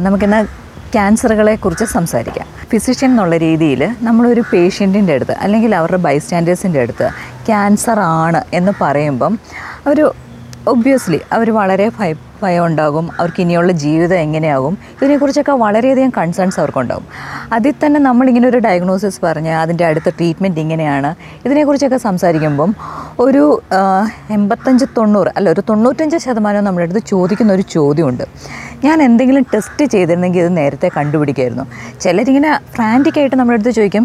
നമുക്കിന്ന് ക്യാൻസറുകളെ കുറിച്ച് സംസാരിക്കാം. ഫിസിഷ്യൻ എന്നുള്ള രീതിയിൽ നമ്മളൊരു പേഷ്യന്റിന്റെ അടുത്ത് അല്ലെങ്കിൽ അവരുടെ ബൈസ്റ്റാൻഡേഴ്സിന്റെ അടുത്ത് ക്യാൻസർ ആണ് എന്ന് പറയുമ്പം ഒരു ഒബ്വിയസ്ലി അവർ വളരെ ഭയ ഭയം ഉണ്ടാകും അവർക്ക് ഇനിയുള്ള ജീവിതം എങ്ങനെയാകും? ഇതിനെക്കുറിച്ചൊക്കെ വളരെയധികം കൺസേൺസ് അവർക്കുണ്ടാകും. അതിൽ തന്നെ നമ്മളിങ്ങനെ ഒരു ഡയഗ്നോസിസ് പറഞ്ഞ് അതിന്റെ അടുത്ത ട്രീറ്റ്മെന്റ് ഇങ്ങനെയാണ്. ഇതിനെക്കുറിച്ചൊക്കെ സംസാരിക്കുമ്പം ഒരു എൺപത്തഞ്ച് തൊണ്ണൂറ് അല്ല ഒരു തൊണ്ണൂറ്റഞ്ച് ശതമാനം നമ്മുടെ അടുത്ത് ചോദിക്കുന്ന ഒരു ചോദ്യമുണ്ട്. ഞാൻ എന്തെങ്കിലും ടെസ്റ്റ് ചെയ്തിരുന്നെങ്കിൽ ഇത് നേരത്തെ കണ്ടുപിടിക്കായിരുന്നു. ചിലരിങ്ങനെ ഫ്രാന്റിക്കായിട്ട് നമ്മുടെ അടുത്ത് ചോദിക്കും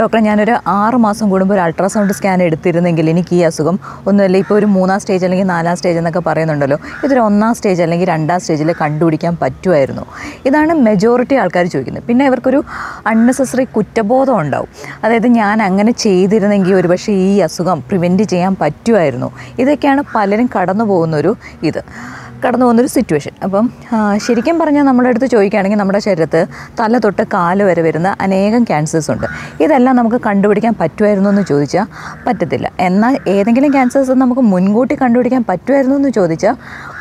ഡോക്ടറെ ഞാനൊരു ആറ് മാസം കൂടുമ്പോൾ ഒരു അൾട്രാസൗണ്ട് സ്കാൻ എടുത്തിരുന്നെങ്കിൽ എനിക്ക് ഈ അസുഖം ഒന്നുമല്ല ഇപ്പോൾ ഒരു മൂന്നാം സ്റ്റേജ് അല്ലെങ്കിൽ നാലാം സ്റ്റേജ് എന്നൊക്കെ പറയുന്നുണ്ടല്ലോ ഇതൊരു ഒന്നാം സ്റ്റേജ് അല്ലെങ്കിൽ രണ്ടാം സ്റ്റേജിൽ കണ്ടുപിടിക്കാൻ പറ്റുമായിരുന്നു. ഇതാണ് മെജോറിറ്റി ആൾക്കാർ ചോദിക്കുന്നത്. പിന്നെ ഇവർക്കൊരു അൺനെസസറി കുറ്റബോധം ഉണ്ടാവും. അതായത് ഞാൻ അങ്ങനെ ചെയ്തിരുന്നെങ്കിൽ ഒരുപക്ഷെ ഈ അസുഖം പ്രിവെന്റ് ചെയ്യാൻ പറ്റുമായിരുന്നു. ഇതൊക്കെയാണ് പലരും കടന്നു പോകുന്നൊരു ഇത്. കടന്നു പോകുന്നൊരു സിറ്റുവേഷൻ അപ്പം ശരിക്കും പറഞ്ഞാൽ നമ്മുടെ അടുത്ത് ചോദിക്കുകയാണെങ്കിൽ നമ്മുടെ ശരീരത്ത് തല തൊട്ട് കാൽ വരെ വരുന്ന അനേകം ക്യാൻസേഴ്സ് ഉണ്ട്. ഇതെല്ലാം നമുക്ക് കണ്ടുപിടിക്കാൻ പറ്റുമായിരുന്നു എന്ന് ചോദിച്ചാൽ പറ്റത്തില്ല. എന്നാൽ ഏതെങ്കിലും ക്യാൻസേഴ്സ് നമുക്ക് മുൻകൂട്ടി കണ്ടുപിടിക്കാൻ പറ്റുമായിരുന്നു എന്ന് ചോദിച്ചാൽ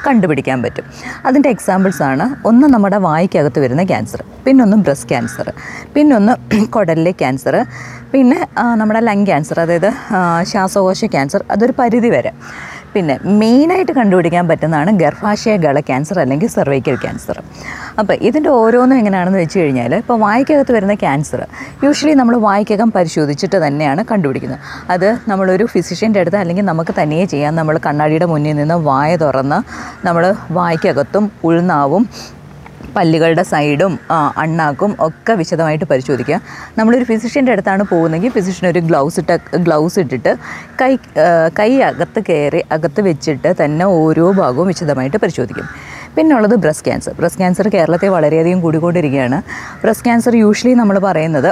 കണ്ടുപിടിക്കാൻ പറ്റും. അതിന്റെ എക്സാമ്പിൾസ് ആണ് ഒന്ന് നമ്മുടെ വായ്ക്കകത്ത് വരുന്ന ക്യാൻസർ പിന്നൊന്ന് ബ്രസ്റ്റ് ക്യാൻസർ പിന്നൊന്ന് കുടലിലെ ക്യാൻസർ പിന്നെ നമ്മുടെ ലങ് ക്യാൻസർ അതായത് ശ്വാസകോശ ക്യാൻസർ അതൊരു പരിധി വരെ. പിന്നെ മെയിനായിട്ട് കണ്ടുപിടിക്കാൻ പറ്റുന്നതാണ് ഗർഭാശയ ഗള ക്യാൻസർ അല്ലെങ്കിൽ സെർവൈക്കൽ ക്യാൻസർ. അപ്പോൾ ഇതിന്റെ ഓരോന്നും എങ്ങനെയാണെന്ന് വെച്ച് കഴിഞ്ഞാൽ ഇപ്പോൾ വായ്ക്കകത്ത് വരുന്ന ക്യാൻസർ യൂഷ്വലി നമ്മൾ വായ്ക്കകം പരിശോധിച്ചിട്ട് തന്നെയാണ് കണ്ടുപിടിക്കുന്നത്. അത് നമ്മളൊരു ഫിസിഷ്യന്റെ അടുത്ത് അല്ലെങ്കിൽ നമുക്ക് തനിയെ ചെയ്യാം നമ്മൾ കണ്ണാടിയുടെ മുന്നിൽ നിന്ന് വായ തുറന്ന് നമ്മൾ വായ്ക്കകത്തും ഉൾനാവും പല്ലുകളുടെ സൈഡും അണ്ണാക്കും ഒക്കെ വിശദമായിട്ട് പരിശോധിക്കുക. നമ്മളൊരു ഫിസിഷ്യന്റെ അടുത്താണ് പോകുന്നതെങ്കിൽ ഫിസിഷ്യൻ ഒരു ഗ്ലൗസ് ഇട്ട ഗ്ലൗസ് ഇട്ടിട്ട് കൈ കൈ അകത്ത് കയറി അകത്ത് വെച്ചിട്ട് തന്നെ ഓരോ ഭാഗവും വിശദമായിട്ട് പരിശോധിക്കും. പിന്നെ ഉള്ളത് ബ്രസ്റ്റ് ക്യാൻസർ. ബ്രസ്റ്റ് ക്യാൻസർ കേരളത്തിൽ വളരെയധികം കൂടിക്കൊണ്ടിരിക്കുകയാണ്. ബ്രസ്റ്റ് ക്യാൻസർ യൂഷ്വലി നമ്മൾ പറയുന്നത്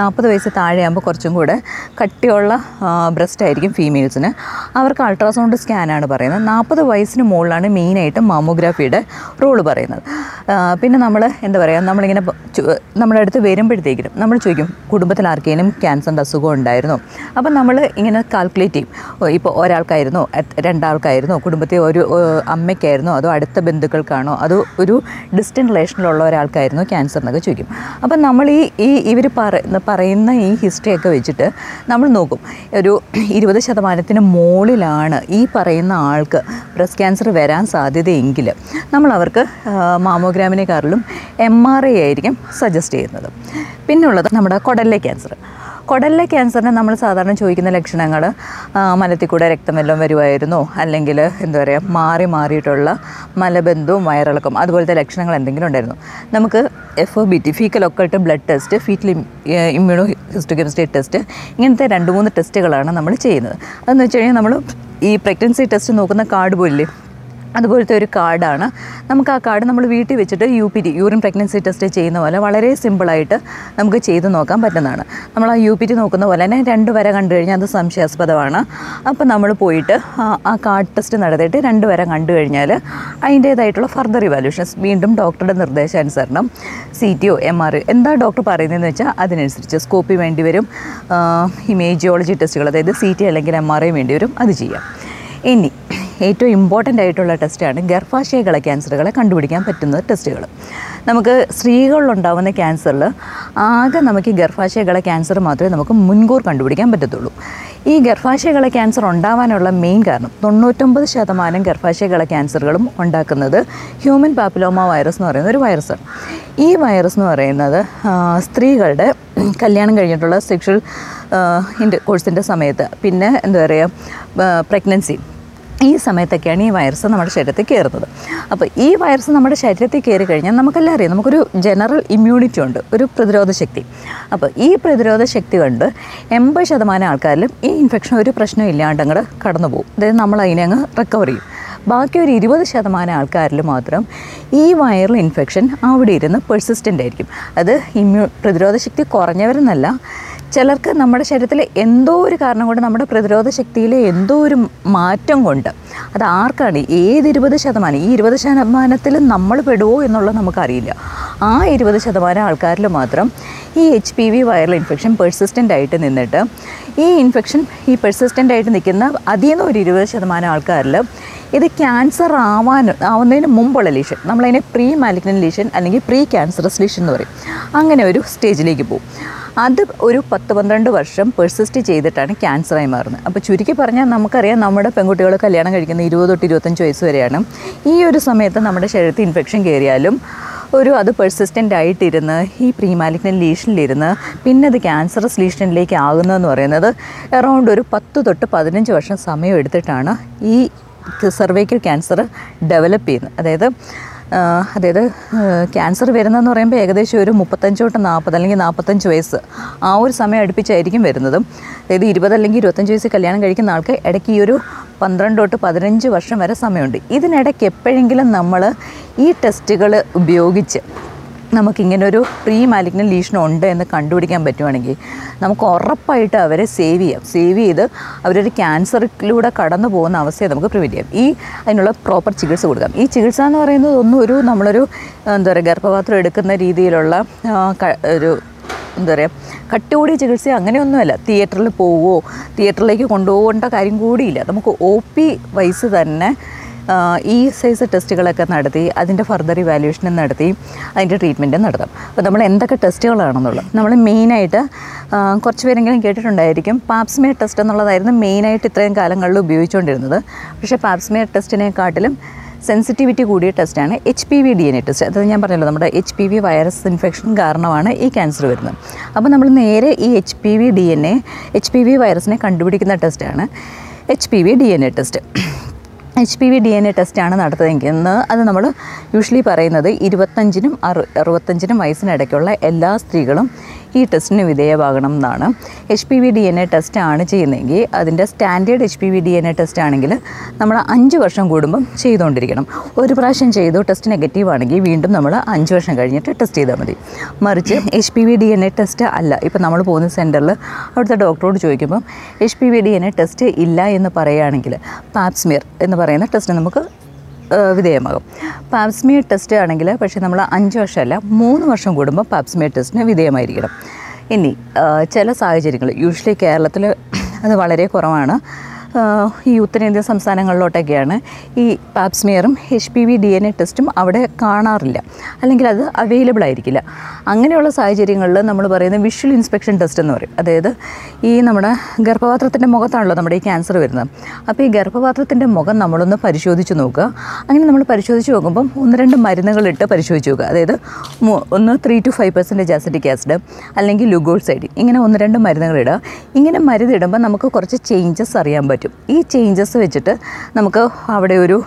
നാൽപ്പത് വയസ്സ് താഴെയാകുമ്പോൾ കുറച്ചും കൂടെ കട്ടിയുള്ള ബ്രസ്റ്റ് ആയിരിക്കും ഫീമെയിൽസിന് അവർക്ക് അൾട്രാസൗണ്ട് സ്കാനാണ് പറയുന്നത്. നാൽപ്പത് വയസ്സിന് മുകളിലാണ് മെയിനായിട്ട് മാമോഗ്രാഫിയുടെ റോൾ പറയുന്നത്. പിന്നെ നമ്മൾ എന്താ പറയുക നമ്മളിങ്ങനെ നമ്മുടെ അടുത്ത് വരുമ്പോഴത്തേക്കിനും നമ്മൾ ചോദിക്കും കുടുംബത്തിൽ ആർക്കെങ്കിലും ക്യാൻസറിന്റെ അസുഖം ഉണ്ടായിരുന്നു? അപ്പം നമ്മൾ ഇങ്ങനെ കാൽക്കുലേറ്റ് ചെയ്യും. ഇപ്പോൾ ഒരാൾക്കായിരുന്നോ രണ്ടാൾക്കായിരുന്നു കുടുംബത്തിൽ ഒരു അമ്മയ്ക്കായിരുന്നു അതോ അടുത്ത ബന്ധുക്കൾക്കാണോ അതോ ഒരു ഡിസ്റ്റന്റ് റിലേഷനിലുള്ള ഒരാൾക്കായിരുന്നോ? ക്യാൻസർ എന്നൊക്കെ ചോദിക്കും. അപ്പം നമ്മൾ ഈ ഈ ഇവർ പറയുന്ന ഈ ഹിസ്റ്ററിയൊക്കെ വെച്ചിട്ട് നമ്മൾ നോക്കും. ഒരു ഇരുപത് ശതമാനത്തിന് മുകളിലാണ് ഈ പറയുന്ന ആൾക്ക് ബ്രസ്റ്റ് ക്യാൻസർ വരാൻ സാധ്യതയെങ്കിൽ നമ്മൾ അവർക്ക് മാമോഗ്രാമിനെക്കാളിലും എം ആർ ഐ ആയിരിക്കും സജസ്റ്റ് ചെയ്യുന്നത്. പിന്നുള്ളത് നമ്മുടെ കൊടലിലെ ക്യാൻസർ കുടലിലെ ക്യാൻസറിന് നമ്മൾ സാധാരണ ചോദിക്കുന്ന ലക്ഷണങ്ങൾ മലത്തിൽ കൂടെ രക്തമെല്ലാം വരുമായിരുന്നു അല്ലെങ്കിൽ എന്താ പറയുക മാറി മാറിയിട്ടുള്ള മലബന്ധവും വയറിളക്കം അതുപോലത്തെ ലക്ഷണങ്ങൾ എന്തെങ്കിലും ഉണ്ടായിരുന്നു. നമുക്ക് F O B T faecal occult blood test foetal immunohistochemistry test ഇങ്ങനത്തെ രണ്ട് മൂന്ന് ടെസ്റ്റുകളാണ് നമ്മൾ ചെയ്യുന്നത്. അതെന്ന് വെച്ച് കഴിഞ്ഞാൽ നമ്മൾ ഈ പ്രഗ്നൻസി ടെസ്റ്റ് നോക്കുന്ന കാർഡ് പോലില്ലേ അതുപോലത്തെ ഒരു കാർഡാണ്. നമുക്ക് ആ കാർഡ് നമ്മൾ വീട്ടിൽ വെച്ചിട്ട് U P T urine pregnancy test ചെയ്യുന്ന പോലെ വളരെ സിമ്പിളായിട്ട് നമുക്ക് ചെയ്ത് നോക്കാൻ പറ്റുന്നതാണ്. നമ്മൾ ആ യു പി ടി നോക്കുന്ന പോലെ തന്നെ രണ്ട് വര കണ്ടു കഴിഞ്ഞാൽ അത് സംശയാസ്പദമാണ്. അപ്പോൾ നമ്മൾ പോയിട്ട് ആ- കാർഡ് ടെസ്റ്റ് നടത്തിയിട്ട് രണ്ട് വര കണ്ടു കഴിഞ്ഞാൽ അതിന്റേതായിട്ടുള്ള ഫർദർ ഇവാലുവേഷൻസ് വീണ്ടും ഡോക്ടറുടെ നിർദ്ദേശാനുസരണം C T or M R എന്താ ഡോക്ടർ പറയുന്നതെന്ന് വെച്ചാൽ അതിനനുസരിച്ച് സ്കോപ്പി വേണ്ടി വരും. ഇമേജിയോളജി ടെസ്റ്റുകൾ അതായത് സി ടി അല്ലെങ്കിൽ എം ആർ ഐ വേണ്ടി വരും. അത് ചെയ്യാം. ഇനി ഏറ്റവും ഇമ്പോർട്ടന്റ് ആയിട്ടുള്ള ടെസ്റ്റാണ് ഗർഭാശയകള ക്യാൻസറുകളെ കണ്ടുപിടിക്കാൻ പറ്റുന്ന ടെസ്റ്റുകൾ നമുക്ക് സ്ത്രീകളിലുണ്ടാവുന്ന ക്യാൻസറിൽ ആകെ നമുക്ക് ഈ ഗർഭാശയകള ക്യാൻസർ മാത്രമേ നമുക്ക് മുൻകൂർ കണ്ടുപിടിക്കാൻ പറ്റത്തുള്ളൂ. ഈ ഗർഭാശയകള ക്യാൻസർ ഉണ്ടാവാനുള്ള മെയിൻ കാരണം തൊണ്ണൂറ്റൊമ്പത് ശതമാനം ഗർഭാശയകള ക്യാൻസറുകളും ഉണ്ടാക്കുന്നത് ഹ്യൂമൻ പാപ്പിലോമ വൈറസ് എന്ന് പറയുന്ന ഒരു വൈറസാണ് ഈ വൈറസ് എന്ന് പറയുന്നത് സ്ത്രീകളുടെ കല്യാണം കഴിഞ്ഞിട്ടുള്ള സെക്ഷൽ കോഴ്സിന്റെ സമയത്ത് പിന്നെ എന്താ പറയുക പ്രഗ്നൻസി ഈ സമയത്തൊക്കെയാണ് ഈ വൈറസ് നമ്മുടെ ശരീരത്തിൽ കയറുന്നത്. അപ്പോൾ ഈ വൈറസ് നമ്മുടെ ശരീരത്തിൽ കയറി കഴിഞ്ഞാൽ നമുക്കെല്ലാം അറിയാം നമുക്കൊരു ജനറൽ ഇമ്മ്യൂണിറ്റി ഉണ്ട് ഒരു പ്രതിരോധ ശക്തി. അപ്പോൾ ഈ പ്രതിരോധ ശക്തി കൊണ്ട് എൺപത് ശതമാനം ആൾക്കാരിലും ഈ ഇൻഫെക്ഷൻ ഒരു പ്രശ്നം ഇല്ലാണ്ട് അങ്ങോട്ട് കടന്നു പോകും അതായത് നമ്മൾ അതിനെ അങ്ങ് റിക്കവർ ചെയ്യും. ബാക്കി ഒരു ഇരുപത് ശതമാനം ആൾക്കാരിൽ മാത്രം ഈ വൈറൽ ഇൻഫെക്ഷൻ അവിടെ ഇരുന്ന് പെർസിസ്റ്റന്റ് ആയിരിക്കും. അത് ഇമ്മ്യൂ പ്രതിരോധ ശക്തി കുറഞ്ഞവരെന്നല്ല ചിലർക്ക് നമ്മുടെ ശരീരത്തിൽ എന്തോ ഒരു കാരണം കൊണ്ട് നമ്മുടെ പ്രതിരോധ ശക്തിയിലെ എന്തോ ഒരു മാറ്റം കൊണ്ട് അത് ആർക്കാണ്? ഏത് ഇരുപത് ശതമാനം? ഈ ഇരുപത് ശതമാനത്തിൽ നമ്മൾ പെടുവോ എന്നുള്ളത് നമുക്കറിയില്ല. ആ ഇരുപത് ശതമാനം ആൾക്കാരിൽ മാത്രം ഈ H P V viral infection persistent ആയിട്ട് നിന്നിട്ട് ഈ ഇൻഫെക്ഷൻ ഈ പെർസിസ്റ്റന്റ് ആയിട്ട് നിൽക്കുന്ന അതിൽ ഒരു ഇരുപത് ശതമാനം ആൾക്കാരിൽ ഇത് ക്യാൻസർ ആവാൻ ആവുന്നതിന് മുമ്പുള്ള ലീഷൻ നമ്മളതിനെ പ്രീ മാലിഗ്നൻ ലീഷൻ അല്ലെങ്കിൽ പ്രീ ക്യാൻസറസ് ലീഷൻ എന്ന് പറയും. അങ്ങനെ ഒരു സ്റ്റേജിലേക്ക് പോകും. അത് ഒരു പത്ത് പന്ത്രണ്ട് വർഷം പെർസിസ്റ്റ് ചെയ്തിട്ടാണ് ക്യാൻസറായി മാറുന്നത്. അപ്പോൾ ചുരുക്കി പറഞ്ഞാൽ നമുക്കറിയാം നമ്മുടെ പെൺകുട്ടികൾ കല്യാണം കഴിക്കുന്ന ഇരുപത് തൊട്ട് ഇരുപത്തഞ്ച് വയസ്സ് വരെയാണ്. ഈ ഒരു സമയത്ത് നമ്മുടെ ശരീരത്തിൽ ഇൻഫെക്ഷൻ കയറിയാലും ഒരു അത് പെർസിസ്റ്റന്റ് ആയിട്ടിരുന്ന് ഈ പ്രീമാലിഗ്നൻ ലീഷനിലിരുന്ന് പിന്നെ അത് ക്യാൻസറസ് ലീഷനിലേക്ക് ആകുന്നതെന്ന് പറയുന്നത് അറൗണ്ട് ഒരു പത്ത് തൊട്ട് പതിനഞ്ച് വർഷം സമയം എടുത്തിട്ടാണ് ഈ സർവൈക്കൽ ക്യാൻസർ ഡെവലപ്പ് ചെയ്യുന്നത്. അതായത് അതായത് ക്യാൻസർ വരുന്നതെന്ന് പറയുമ്പോൾ ഏകദേശം ഒരു മുപ്പത്തഞ്ച് തൊട്ട് നാൽപ്പത് അല്ലെങ്കിൽ നാൽപ്പത്തഞ്ച് വയസ്സ് ആ ഒരു സമയം അടുപ്പിച്ചായിരിക്കും വരുന്നതും. അതായത് ഇരുപത് അല്ലെങ്കിൽ ഇരുപത്തഞ്ച് വയസ്സ് കല്യാണം കഴിക്കുന്ന ആൾക്ക് ഇടയ്ക്ക് ഈ ഒരു പന്ത്രണ്ട് തൊട്ട് പതിനഞ്ച് വർഷം വരെ സമയമുണ്ട്. ഇതിനിടയ്ക്ക് എപ്പോഴെങ്കിലും നമ്മൾ ഈ ടെസ്റ്റുകൾ ഉപയോഗിച്ച് നമുക്കിങ്ങനെ ഒരു പ്രീ മാലിഗ്നൻ ലീഷൻ ഉണ്ട് എന്ന് കണ്ടുപിടിക്കാൻ പറ്റുവാണെങ്കിൽ നമുക്ക് ഉറപ്പായിട്ട് അവരെ സേവ് ചെയ്യാം. സേവ് ചെയ്ത് അവരൊരു ക്യാൻസറിലൂടെ കടന്നു പോകുന്ന അവസ്ഥയെ നമുക്ക് പ്രിവെന്റ് ചെയ്യാം. ഈ അതിനുള്ള പ്രോപ്പർ ചികിത്സ കൊടുക്കാം. ഈ ചികിത്സ എന്ന് പറയുന്നത് ഒന്നും ഒരു നമ്മളൊരു എന്താ പറയുക ഗർഭപാത്രം എടുക്കുന്ന രീതിയിലുള്ള ഒരു എന്താ പറയുക കട്ടുകൂടിയ ചികിത്സ അങ്ങനെയൊന്നുമല്ല. തിയേറ്ററിൽ പോവുമോ തിയേറ്ററിലേക്ക് കൊണ്ടുപോകേണ്ട കാര്യം കൂടിയില്ല. നമുക്ക് ഒ പി വൈസ് തന്നെ ഈ സൈസ് ടെസ്റ്റുകളൊക്കെ നടത്തി അതിന്റെ ഫർദർ ഇവാലുവേഷനും നടത്തി അതിന്റെ ട്രീറ്റ്മെന്റും നടത്താം. അപ്പോൾ നമ്മൾ എന്തൊക്കെ ടെസ്റ്റുകളാണെന്നുള്ളത് നമ്മൾ മെയിനായിട്ട് കുറച്ച് പേരെങ്കിലും കേട്ടിട്ടുണ്ടായിരിക്കും പാപ്സ്മിയർ ടെസ്റ്റ് എന്നുള്ളതായിരുന്നു മെയിനായിട്ട് ഇത്രയും കാലങ്ങളിൽ ഉപയോഗിച്ചുകൊണ്ടിരുന്നത്. പക്ഷേ പാപ്സ്മിയർ ടെസ്റ്റിനെക്കാട്ടിലും സെൻസിറ്റിവിറ്റി കൂടിയ ടെസ്റ്റാണ് H P V D N A test അത് ഞാൻ പറഞ്ഞല്ലോ നമ്മുടെ H P V virus infection കാരണമാണ് ഈ ക്യാൻസർ വരുന്നത്. അപ്പോൾ നമ്മൾ നേരെ ഈ H P V D N A H P V വൈറസിനെ കണ്ടുപിടിക്കുന്ന ടെസ്റ്റാണ് H P V D N A test H P V D N A ടെസ്റ്റാണ് നടത്തുന്നതെങ്കിൽ അത് നമ്മൾ യൂഷ്വലി പറയുന്നത് ഇരുപത്തഞ്ചിനും അറു അറുപത്തഞ്ചിനും വയസ്സിനിടയ്ക്കുള്ള എല്ലാ സ്ത്രീകളും ഈ ടെസ്റ്റിന് വിധേയമാകണം എന്നാണ്. H P V D N A test ആണ് ചെയ്യുന്നതെങ്കിൽ അതിന്റെ standard H P V D N A test ആണെങ്കിൽ നമ്മൾ അഞ്ച് വർഷം കൂടുമ്പം ചെയ്തുകൊണ്ടിരിക്കണം. ഒരു പ്രാവശ്യം ചെയ്തു ടെസ്റ്റ് നെഗറ്റീവ് ആണെങ്കിൽ വീണ്ടും നമ്മൾ അഞ്ച് വർഷം കഴിഞ്ഞിട്ട് ടെസ്റ്റ് ചെയ്താൽ മതി. മറിച്ച് H P V D N A test അല്ല. ഇപ്പം നമ്മൾ പോകുന്ന സെന്ററിൽ അവിടുത്തെ ഡോക്ടറോട് ചോദിക്കുമ്പം H P V D N A test ഇല്ല എന്ന് പറയുകയാണെങ്കിൽ പാപ്സ്മിയർ എന്ന് പറയുന്ന ടെസ്റ്റ് നമുക്ക് വിധേയമാകും. പാപ്സ്മിയ ടെസ്റ്റ് ആണെങ്കിൽ പക്ഷേ നമ്മൾ അഞ്ച് വർഷമല്ല മൂന്ന് വർഷം കൂടുമ്പോൾ പാപ്സ്മിയ ടെസ്റ്റിന് വിധേയമായിരിക്കണം. ഇനി ചില സാഹചര്യങ്ങൾ യൂഷ്വലി കേരളത്തിൽ അത് വളരെ കുറവാണ്. ഈ ഉത്തരേന്ത്യൻ സംസ്ഥാനങ്ങളിലോട്ടൊക്കെയാണ് ഈ പാപ്സ്മിയറും H P V D N A ടെസ്റ്റും അവിടെ കാണാറില്ല. അല്ലെങ്കിൽ അത് അവൈലബിൾ ആയിരിക്കില്ല. അങ്ങനെയുള്ള സാഹചര്യങ്ങളിൽ നമ്മൾ പറയുന്ന വിഷ്വൽ ഇൻസ്പെക്ഷൻ ടെസ്റ്റ് എന്ന് പറയും. അതായത് ഈ നമ്മുടെ ഗർഭപാത്രത്തിന്റെ മുഖത്താണല്ലോ നമ്മുടെ ഈ ക്യാൻസർ വരുന്നത്. അപ്പോൾ ഈ ഗർഭപാത്രത്തിന്റെ മുഖം നമ്മളൊന്ന് പരിശോധിച്ച് നോക്കുക. അങ്ങനെ നമ്മൾ പരിശോധിച്ച് നോക്കുമ്പം ഒന്ന് രണ്ട് മരുന്നുകളിട്ട് പരിശോധിച്ച് നോക്കുക. അതായത് ഒന്ന് three two five percentage acidic acid അല്ലെങ്കിൽ ലുഗോൾസൈഡ്. ഇങ്ങനെ ഒന്ന് രണ്ട് മരുന്നുകളിടുക ഇങ്ങനെ മരുന്നിടുമ്പോൾ നമുക്ക് കുറച്ച് ചേഞ്ചസ് അറിയാൻ പറ്റും. ഈ ചേഞ്ചസ് വെച്ചിട്ട് നമുക്ക് അവിടെ ഒരു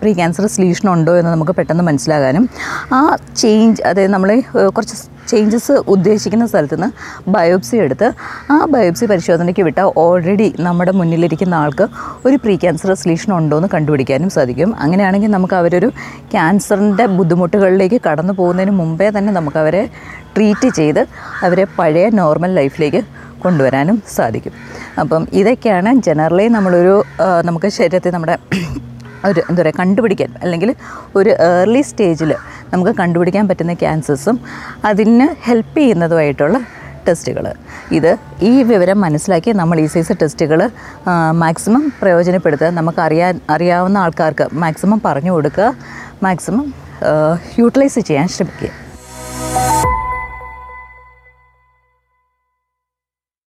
പ്രീ ക്യാൻസർ സൊല്യൂഷൻ ഉണ്ടോ എന്ന് നമുക്ക് പെട്ടെന്ന് മനസ്സിലാകാനും ആ ചേഞ്ച് അതായത് നമ്മൾ കുറച്ച് ചേഞ്ചസ് ഉദ്ദേശിക്കുന്ന സ്ഥലത്ത് നിന്ന് ബയോപ്സി എടുത്ത് ആ ബയോപ്സി പരിശോധനയ്ക്ക് വിട്ടാൽ ഓൾറെഡി നമ്മുടെ മുന്നിലിരിക്കുന്ന ആൾക്ക് ഒരു പ്രീ ക്യാൻസർ സൊല്യൂഷൻ ഉണ്ടോ എന്ന് കണ്ടുപിടിക്കാനും സാധിക്കും. അങ്ങനെയാണെങ്കിൽ നമുക്ക് അവരൊരു ക്യാൻസറിന്റെ ബുദ്ധിമുട്ടുകളിലേക്ക് കടന്നു പോകുന്നതിന് മുമ്പേ തന്നെ നമുക്ക് അവരെ ട്രീറ്റ് ചെയ്ത് അവരെ പഴയ നോർമൽ ലൈഫിലേക്ക് കൊണ്ടുവരാനും സാധിക്കും. അപ്പം ഇതൊക്കെയാണ് ജനറലി നമ്മളൊരു നമുക്ക് ശരീരത്തെ നമ്മുടെ ഒരു എന്താ പറയുക കണ്ടുപിടിക്കാൻ അല്ലെങ്കിൽ ഒരു ഏർലി സ്റ്റേജിൽ നമുക്ക് കണ്ടുപിടിക്കാൻ പറ്റുന്ന ക്യാൻസേഴ്സും അതിന് ഹെൽപ്പ് ചെയ്യുന്നതുമായിട്ടുള്ള ടെസ്റ്റുകൾ ഇത് ഈ വിവരം മനസ്സിലാക്കി നമ്മൾ ഈ സൈസ് ടെസ്റ്റുകൾ മാക്സിമം പ്രയോജനപ്പെടുത്തുക നമുക്ക് അറിയാൻ അറിയാവുന്ന ആൾക്കാർക്ക് മാക്സിമം പറഞ്ഞു കൊടുക്കുക മാക്സിമം യൂട്ടിലൈസ് ചെയ്യാൻ ശ്രമിക്കുക.